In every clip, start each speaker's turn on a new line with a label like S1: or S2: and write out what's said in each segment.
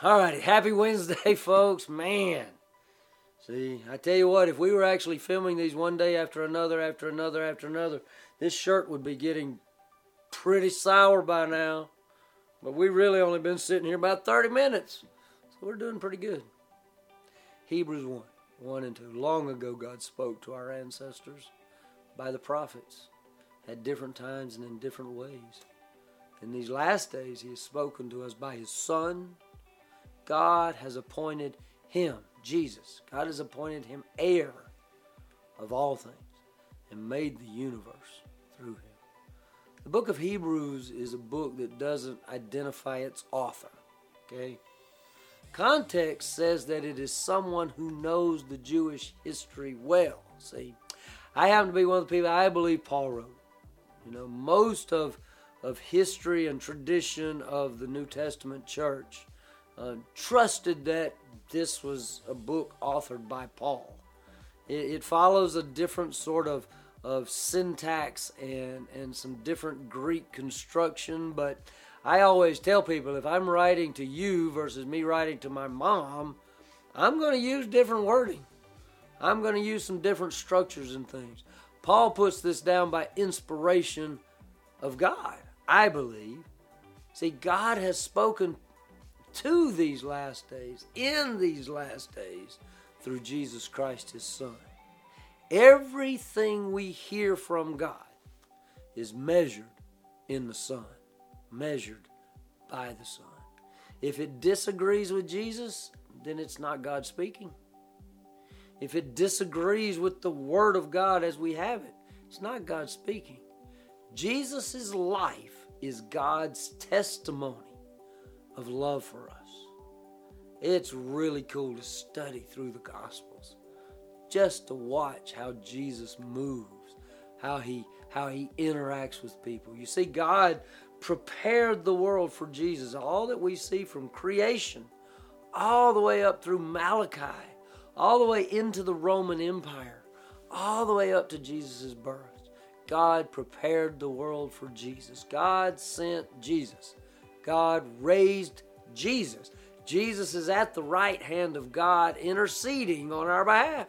S1: All righty, happy Wednesday, folks. Man, see, I tell you what, if we were actually filming these one day after another, after another, after another, this shirt would be getting pretty sour by now. But we really only been sitting here about 30 minutes, so we're doing pretty good. Hebrews 1 1 and 2. Long ago, God spoke to our ancestors by the prophets at different times and in different ways. In these last days, He has spoken to us by His Son. God has appointed Him, Jesus, God has appointed Him heir of all things and made the universe through Him. The book of Hebrews is a book that doesn't identify its author. Okay? Context says that it is someone who knows the Jewish history well. See, I happen to be one of the people I believe Paul wrote. You know, most of of history and tradition of the New Testament church uh, trusted that this was a book authored by Paul. It, it follows a different sort of of syntax and and some different Greek construction, but I always tell people if I'm writing to you versus me writing to my mom, I'm going to use different wording. I'm going to use some different structures and things. Paul puts this down by inspiration of God, I believe. See, God has spoken to these last days, in these last days, through Jesus Christ, his Son. Everything we hear from God is measured in the Son, measured by the Son. If it disagrees with Jesus, then it's not God speaking. If it disagrees with the Word of God as we have it, it's not God speaking. Jesus' life is God's testimony of love for us. It's really cool to study through the Gospels, just to watch how Jesus moves, how he how he interacts with people. You see, God prepared the world for Jesus. All that we see from creation, all the way up through Malachi, all the way into the Roman Empire, all the way up to Jesus' birth. God prepared the world for Jesus. God sent Jesus. God raised Jesus. Jesus is at the right hand of God interceding on our behalf.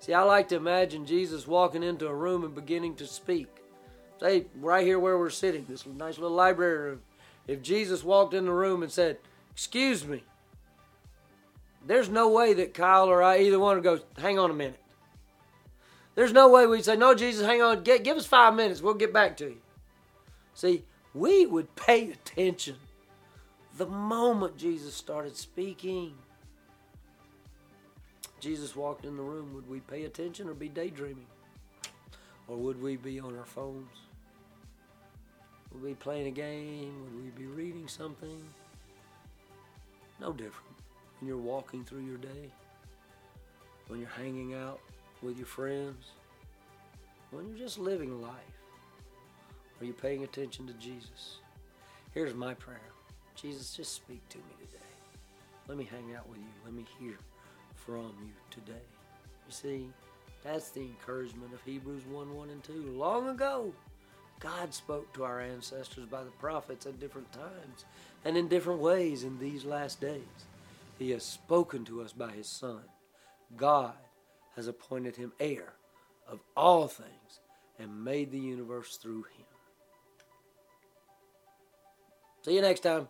S1: See, I like to imagine Jesus walking into a room and beginning to speak. Say, right here where we're sitting, this nice little library room. If Jesus walked in the room and said, Excuse me, there's no way that Kyle or I, either one, would go, Hang on a minute. There's no way we'd say, No, Jesus, hang on, get, give us five minutes, we'll get back to you. See, we would pay attention the moment Jesus started speaking. Jesus walked in the room, would we pay attention or be daydreaming? Or would we be on our phones? Would we be playing a game? Would we be reading something? No different. When you're walking through your day, when you're hanging out with your friends, when you're just living life, are you paying attention to Jesus? Here's my prayer Jesus, just speak to me today. Let me hang out with you. Let me hear from you today. You see, that's the encouragement of Hebrews 1 1 and 2. Long ago, God spoke to our ancestors by the prophets at different times and in different ways in these last days. He has spoken to us by His Son. God has appointed Him heir of all things and made the universe through Him. See you next time.